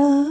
아.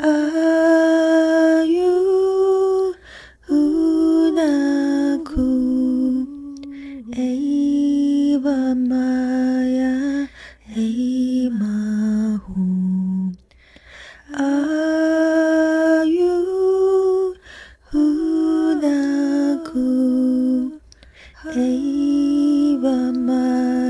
Ayu unaku Eva Maya Emahu Ayu hunaku Eva Maya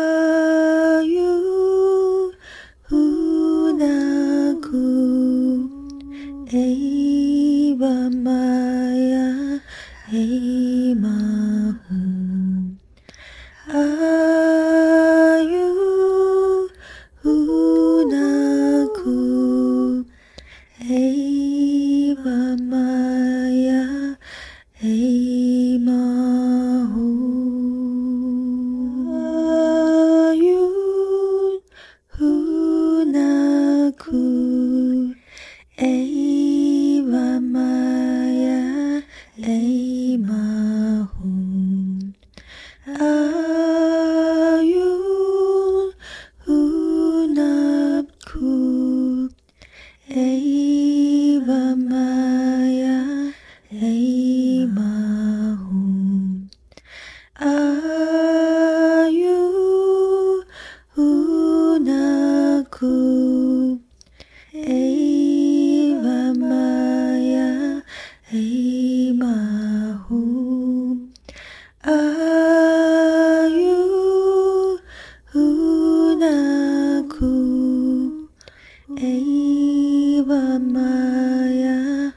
Emahu Ayu hunaku. Eva Maya. Emahu Ayun hunaku. Eva Emahun Ayu hunaku Eva Maya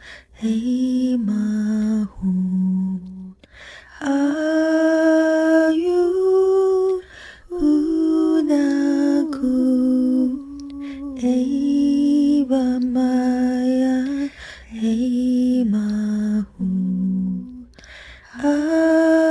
啊。